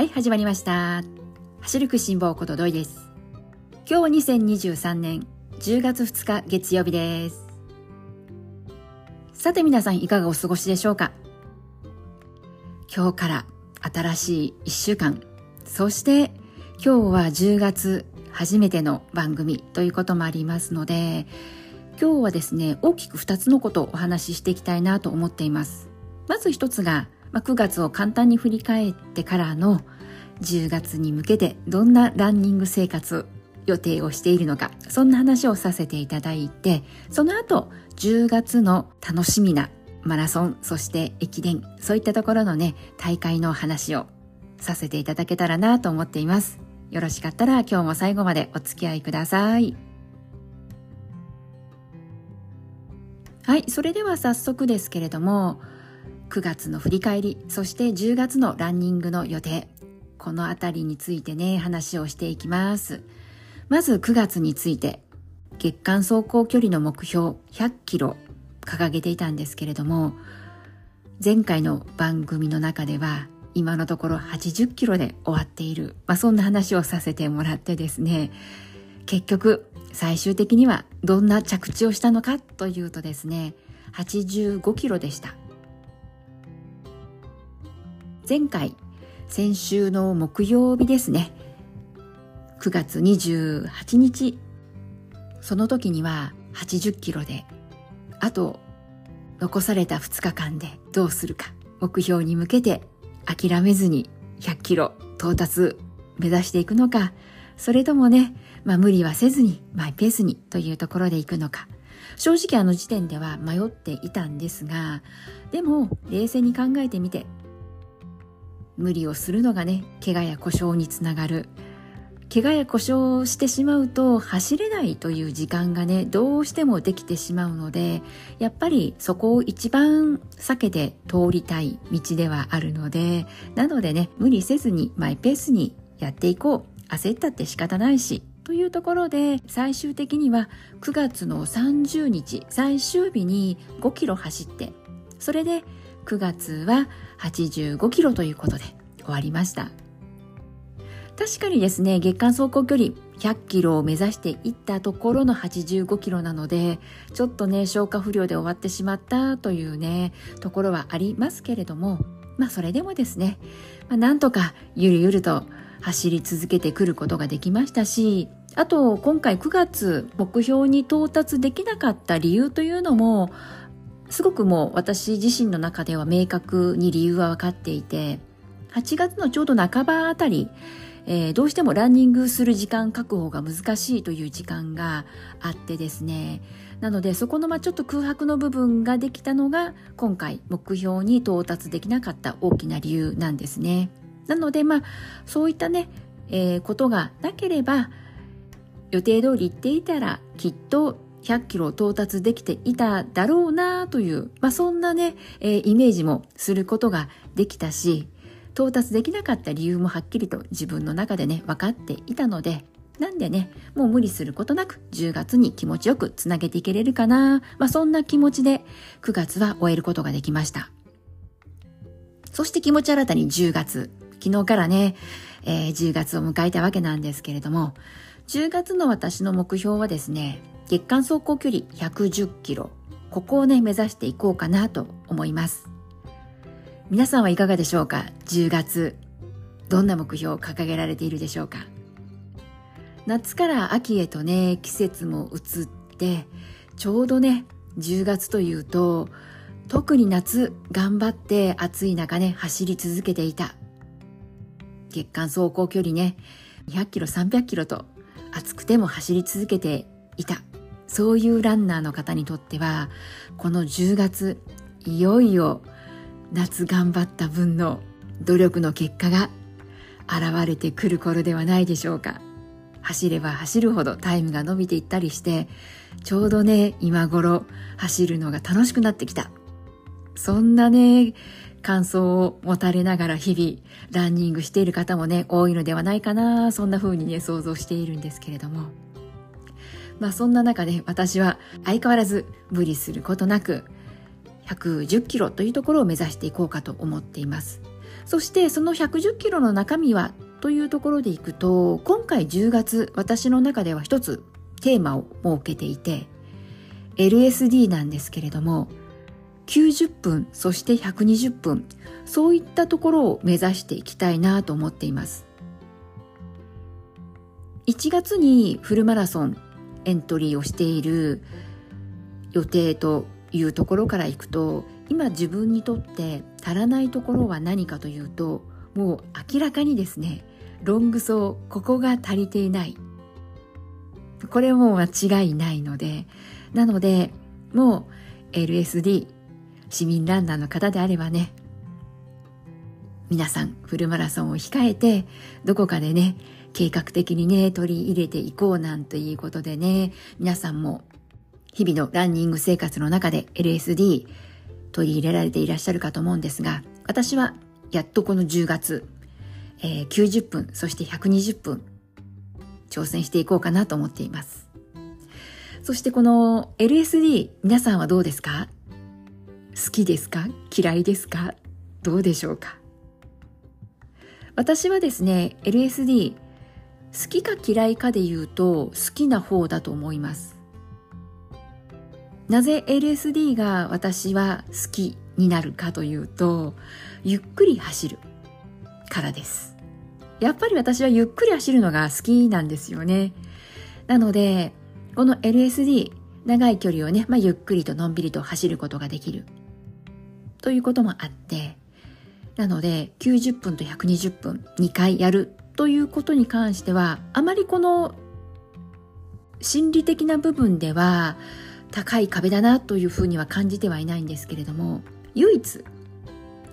はい、始まりました。走るく辛抱ことどいです。今日は2023年10月2日月曜日です。さて皆さんいかがお過ごしでしょうか？今日から新しい1週間、そして今日は10月初めての番組ということもありますので、今日はですね、大きく2つのことをお話ししていきたいなと思っています。まず一つが、まあ、9月を簡単に振り返ってからの10月に向けてどんなランニング生活予定をしているのか、そんな話をさせていただいて、その後10月の楽しみなマラソン、そして駅伝、そういったところのね、大会の話をさせていただけたらなと思っています。よろしかったら今日も最後までお付き合いください。はい、それでは早速ですけれども、9月の振り返り、そして10月のランニングの予定、このあたりについてね、話をしていきます。まず9月について、月間走行距離の目標100キロ掲げていたんですけれども、前回の番組の中では、今のところ80キロで終わっている、まあ、そんな話をさせてもらってですね、結局、最終的にはどんな着地をしたのかというとですね、85キロでした。前回、先週の木曜日ですね、9月28日、その時には80キロで、あと残された2日間でどうするか、目標に向けて諦めずに100キロ到達目指していくのか、それともね、まあ無理はせずにマイペースにというところで行くのか。正直あの時点では迷っていたんですが、でも冷静に考えてみて、無理をするのがね、怪我や故障につながる。怪我や故障してしまうと走れないという時間がね、どうしてもできてしまうので、やっぱりそこを一番避けて通りたい道ではあるので、なのでね、無理せずにマイペースにやっていこう。焦ったって仕方ないし。というところで、最終的には9月の30日、最終日に5キロ走って、それで9月は85キロということで終わりました。確かにですね、月間走行距離100キロを目指していったところの85キロなので、ちょっとね、消化不良で終わってしまったというね、ところはありますけれども、まあそれでもですね、まあ、なんとかゆるゆると走り続けてくることができましたし、あと今回9月目標に到達できなかった理由というのも、すごくもう私自身の中では明確に理由は分かっていて、8月のちょうど半ばあたり、えー、どうしてもランニングする時間確保が難しいという時間があってですね。なのでそこのまちょっと空白の部分ができたのが今回目標に到達できなかった大きな理由なんですね。なのでまあそういったね、えー、ことがなければ予定通り行っていたらきっと100キロ到達できていただろうなという、まあ、そんなね、えー、イメージもすることができたし、到達できなかった理由もはっきりと自分の中でね、分かっていたので、なんでね、もう無理することなく10月に気持ちよくつなげていけれるかな、まあ、そんな気持ちで9月は終えることができました。そして気持ち新たに10月。昨日からね、えー、10月を迎えたわけなんですけれども、10月の私の目標はですね、月間走行距離110キロ。ここをね、目指していこうかなと思います。皆さんはいかがでしょうか ?10 月。どんな目標を掲げられているでしょうか？夏から秋へとね、季節も移って、ちょうどね、10月というと、特に夏頑張って暑い中ね、走り続けていた。月間走行距離ね、200キロ、300キロと暑くても走り続けていた。そういうランナーの方にとっては、この10月、いよいよ夏頑張った分の努力の結果が現れてくる頃ではないでしょうか。走れば走るほどタイムが伸びていったりして、ちょうどね、今頃走るのが楽しくなってきた。そんなね、感想を持たれながら日々ランニングしている方もね、多いのではないかな、そんな風にね、想像しているんですけれども。まあそんな中で私は相変わらず無理することなく110キロというところを目指していこうかと思っています。そしてその110キロの中身はというところでいくと今回10月私の中では一つテーマを設けていて LSD なんですけれども90分そして120分そういったところを目指していきたいなと思っています。1月にフルマラソンエントリーをしている予定というところからいくと今自分にとって足らないところは何かというともう明らかにですねロングソーここが足りていない。これも間違いないのでなのでもう LSD 市民ランナーの方であればね皆さんフルマラソンを控えてどこかでね計画的にね取り入れていこうなんていうことでね皆さんも日々のランニング生活の中で LSD 取り入れられていらっしゃるかと思うんですが私はやっとこの10月、えー、90分そして120分挑戦していこうかなと思っています。そしてこの LSD 皆さんはどうですか？好きですか？嫌いですか？どうでしょうか？私はですね LSD 好きか嫌いかで言うと好きな方だと思います。なぜ LSD が私は好きになるかというとゆっくり走るからです。やっぱり私はゆっくり走るのが好きなんですよね。なのでこの LSD 長い距離をね、まあ、ゆっくりとのんびりと走ることができる。ということもあってなので90分と120分2回やるということに関してはあまりこの心理的な部分では高い壁だなというふうには感じてはいないんですけれども唯一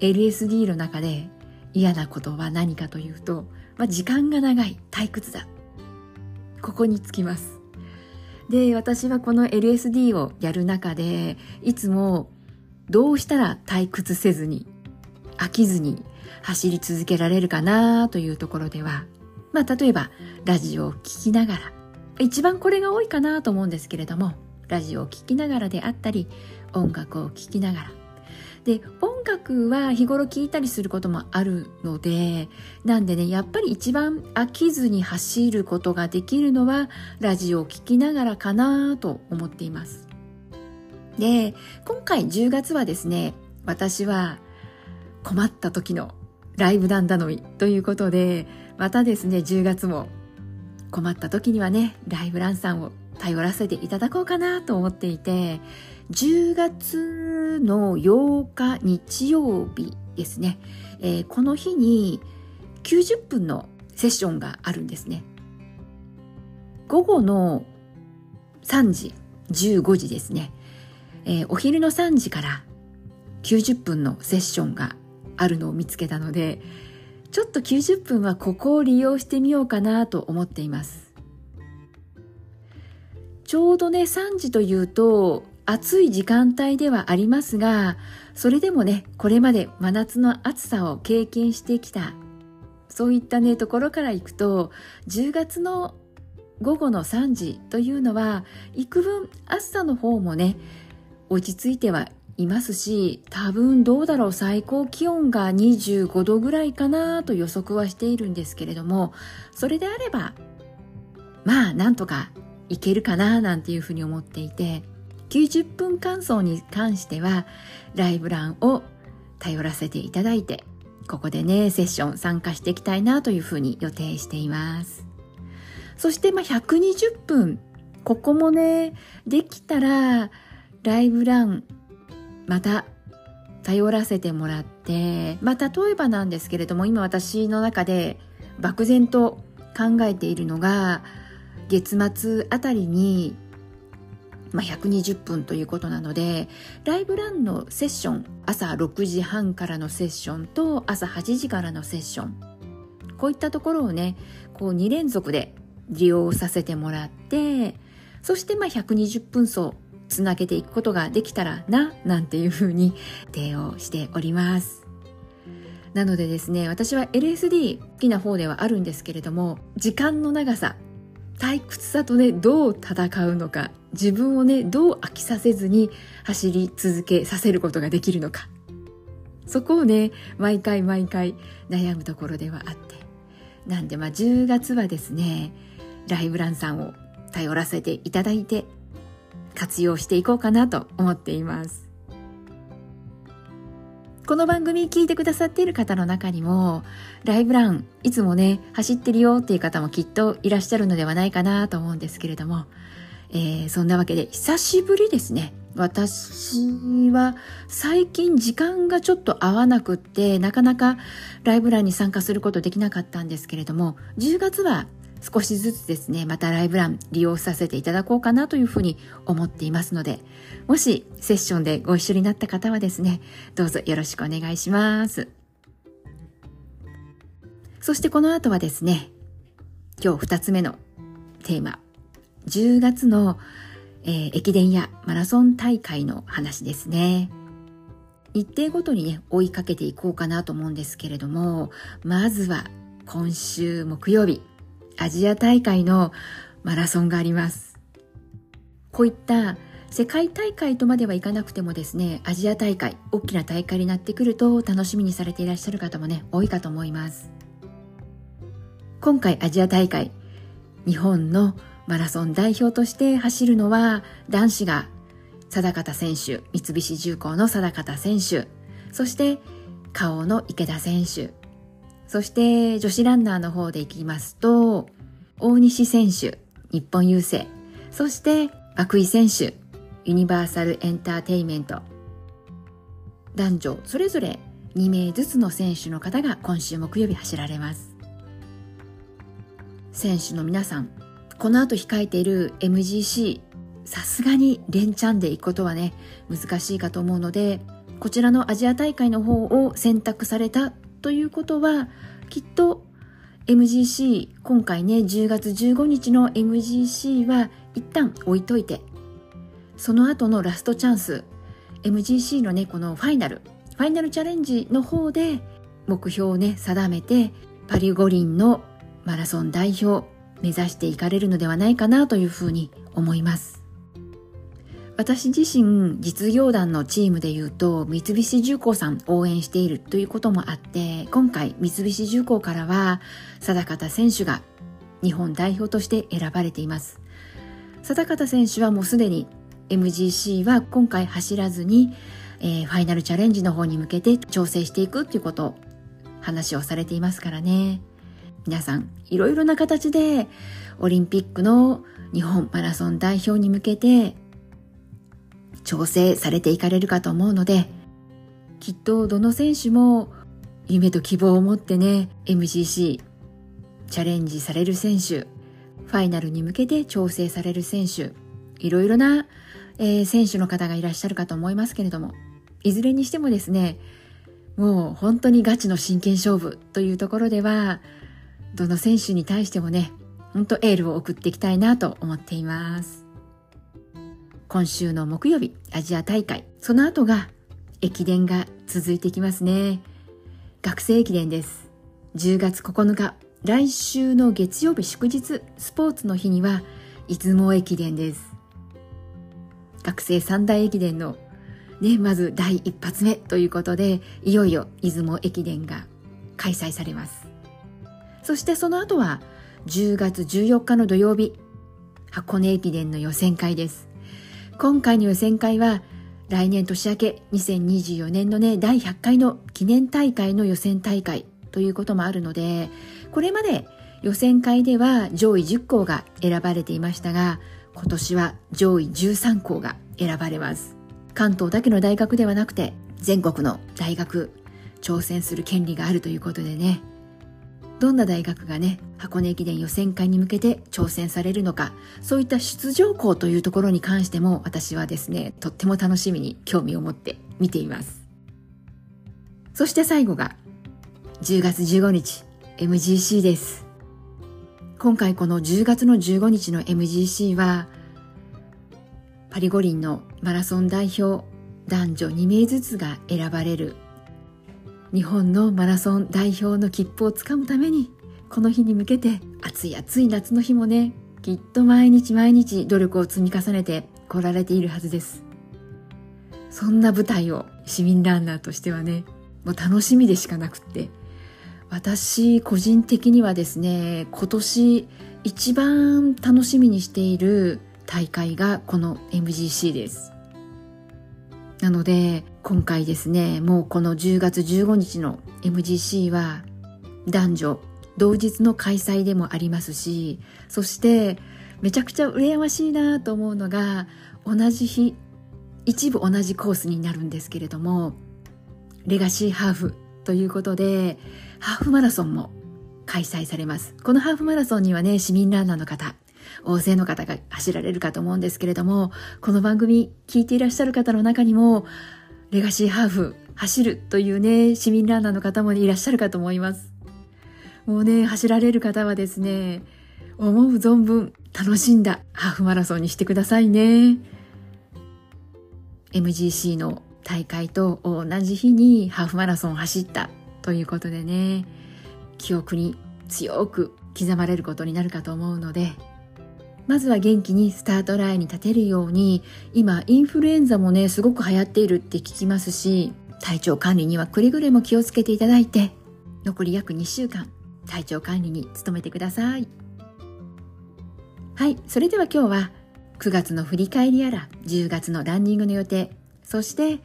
LSD の中で嫌なことは何かというと、まあ、時間が長い退屈だ。ここにつきます。で私はこの LSD をやる中でいつもどうしたら退屈せずに飽きずに走り続けられるかなというところではまあ例えばラジオを聴きながら一番これが多いかなと思うんですけれどもラジオを聴きながらであったり音楽を聴きながら。で音楽は日頃聴いたりすることもあるのでなんでねやっぱり一番飽きずに走ることができるのはラジオを聴きながらかなと思っています。で今回10月はですね私は困った時のライブ団頼みということでまたですね10月も困った時にはねライブランさんを頼らせていただこうかなと思っていて10月の8日日曜日ですね、えー、この日に90分のセッションがあるんですね。午後の3時15時ですね、えー、お昼の3時から90分のセッションがあるのを見つけたのでちょっと90分はここを利用してみようかなと思っています。ちょうどね3時というと暑い時間帯ではありますがそれでもねこれまで真夏の暑さを経験してきたそういったねところからいくと10月の午後の3時というのは幾分暑さの方もね落ち着いてはいますし多分どうだろう最高気温が25度ぐらいかなと予測はしているんですけれどもそれであればまあなんとかいけるかななんていうふうに思っていて90分間走に関してはライブランを頼らせていただいてここでねセッション参加していきたいなというふうに予定しています。そしてまあ120分ここもねできたらライブランまた頼らせてもらって、まあ、例えばなんですけれども今私の中で漠然と考えているのが月末あたりに、まあ、120分ということなのでライブランのセッション朝6時半からのセッションと朝8時からのセッションこういったところをねこう2連続で利用させてもらってそしてまあ120分走つなげていくことができたらな、なんていうふうに提案しております。なのでですね、私は LSD 好きな方ではあるんですけれども、時間の長さ、退屈さとね、どう戦うのか、自分をね、どう飽きさせずに走り続けさせることができるのか。そこをね毎回毎回悩むところではあってなんでまあ10月はですねライブランさんを頼らせていただいて活用していこうかなと思っています。この番組聞いてくださっている方の中にもライブランいつもね走ってるよっていう方もきっといらっしゃるのではないかなと思うんですけれども、えー、そんなわけで久しぶりですね。私は最近時間がちょっと合わなくってなかなかライブランに参加することできなかったんですけれども10月は少しずつですねまたライブラン利用させていただこうかなというふうに思っていますのでもしセッションでご一緒になった方はですねどうぞよろしくお願いしますそしてこの後はですね今日2つ目のテーマ10月のえー、駅伝やマラソン大会の話ですね。日程ごとにね、追いかけていこうかなと思うんですけれども、まずは今週木曜日、アジア大会のマラソンがあります。こういった世界大会とまではいかなくてもですね、アジア大会、大きな大会になってくると楽しみにされていらっしゃる方もね、多いかと思います。今回アジア大会、日本のマラソン代表として走るのは男子が定方選手、三菱重工の定方選手、そして顔の池田選手、そして女子ランナーの方で行きますと、大西選手、日本郵政、そして涌井選手、ユニバーサルエンターテイメント。男女それぞれ2名ずつの選手の方が今週木曜日走られます。選手の皆さん、この後控えている MGC さすがに連チャンで行くことはね難しいかと思うのでこちらのアジア大会の方を選択されたということはきっと MGC 今回ね10月15日の MGC は一旦置いといてその後のラストチャンス MGC のねこのファイナルファイナルチャレンジの方で目標をね定めてパリ五輪のマラソン代表目指していかれるのではないかなというふうに思います。私自身実業団のチームで言うと三菱重工さん応援しているということもあって今回三菱重工からは定方選手が日本代表として選ばれています。定方選手はもうすでに MGC は今回走らずに、えー、ファイナルチャレンジの方に向けて調整していくっていうことを話をされていますからね。皆さんいろいろな形でオリンピックの日本マラソン代表に向けて調整されていかれるかと思うのできっとどの選手も夢と希望を持ってね MGC チャレンジされる選手ファイナルに向けて調整される選手いろいろな、えー、選手の方がいらっしゃるかと思いますけれどもいずれにしてもですねもう本当にガチの真剣勝負というところではどの選手に対してもね、ほんとエールを送っていきたいなと思っています。今週の木曜日、アジア大会、その後が駅伝が続いていきますね。学生駅伝です。10月9日、来週の月曜日祝日、スポーツの日には、出雲駅伝です。学生三大駅伝のね、まず第一発目ということで、いよいよ出雲駅伝が開催されます。そしてその後は10月14日の土曜日、箱根駅伝の予選会です。今回の予選会は来年年明け2024年のね、第100回の記念大会の予選大会ということもあるので、これまで予選会では上位10校が選ばれていましたが、今年は上位13校が選ばれます。関東だけの大学ではなくて、全国の大学、挑戦する権利があるということでね、どんな大学がね箱根駅伝予選会に向けて挑戦されるのかそういった出場校というところに関しても私はですねとっても楽しみに興味を持って見ています。そして最後が10月15日 MGC です。今回この10月の15日の MGC はパリ五輪のマラソン代表男女2名ずつが選ばれる日本のマラソン代表の切符をつかむためにこの日に向けて暑い暑い夏の日もねきっと毎日毎日努力を積み重ねて来られているはずです。そんな舞台を市民ランナーとしてはねもう楽しみでしかなくって私個人的にはですね今年一番楽しみにしている大会がこの MGC です。なので今回ですねもうこの10月15日の MGC は男女同日の開催でもありますしそしてめちゃくちゃ羨ましいなと思うのが同じ日一部同じコースになるんですけれどもレガシーハーフということでハーフマラソンも開催されます。このハーフマラソンにはね市民ランナーの方大勢の方が走られるかと思うんですけれどもこの番組聞いていらっしゃる方の中にもレガシーハーフ走るというね市民ランナーの方もいらっしゃるかと思います。もうね走られる方はですね思う存分楽しんだハーフマラソンにしてくださいね。MGC の大会と同じ日にハーフマラソンを走ったということでね記憶に強く刻まれることになるかと思うのでまずは元気にスタートラインに立てるように今インフルエンザもねすごく流行っているって聞きますし体調管理にはくれぐれも気をつけていただいて残り約2週間体調管理に努めてください。はいそれでは今日は9月の振り返りやら10月のランニングの予定そして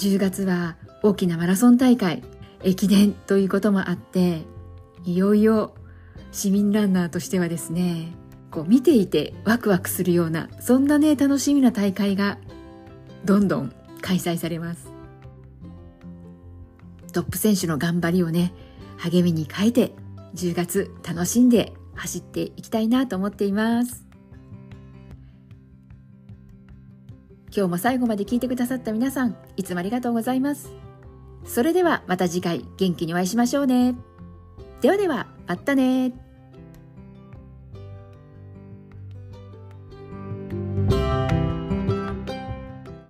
10月は大きなマラソン大会駅伝ということもあっていよいよ市民ランナーとしてはですねこう見ていてワクワクするようなそんなね楽しみな大会がどんどん開催されます。トップ選手の頑張りをね励みに変えて10月楽しんで走っていきたいなと思っています。今日も最後まで聞いてくださった皆さんいつもありがとうございます。それではまた次回元気にお会いしましょうね。ではではまたね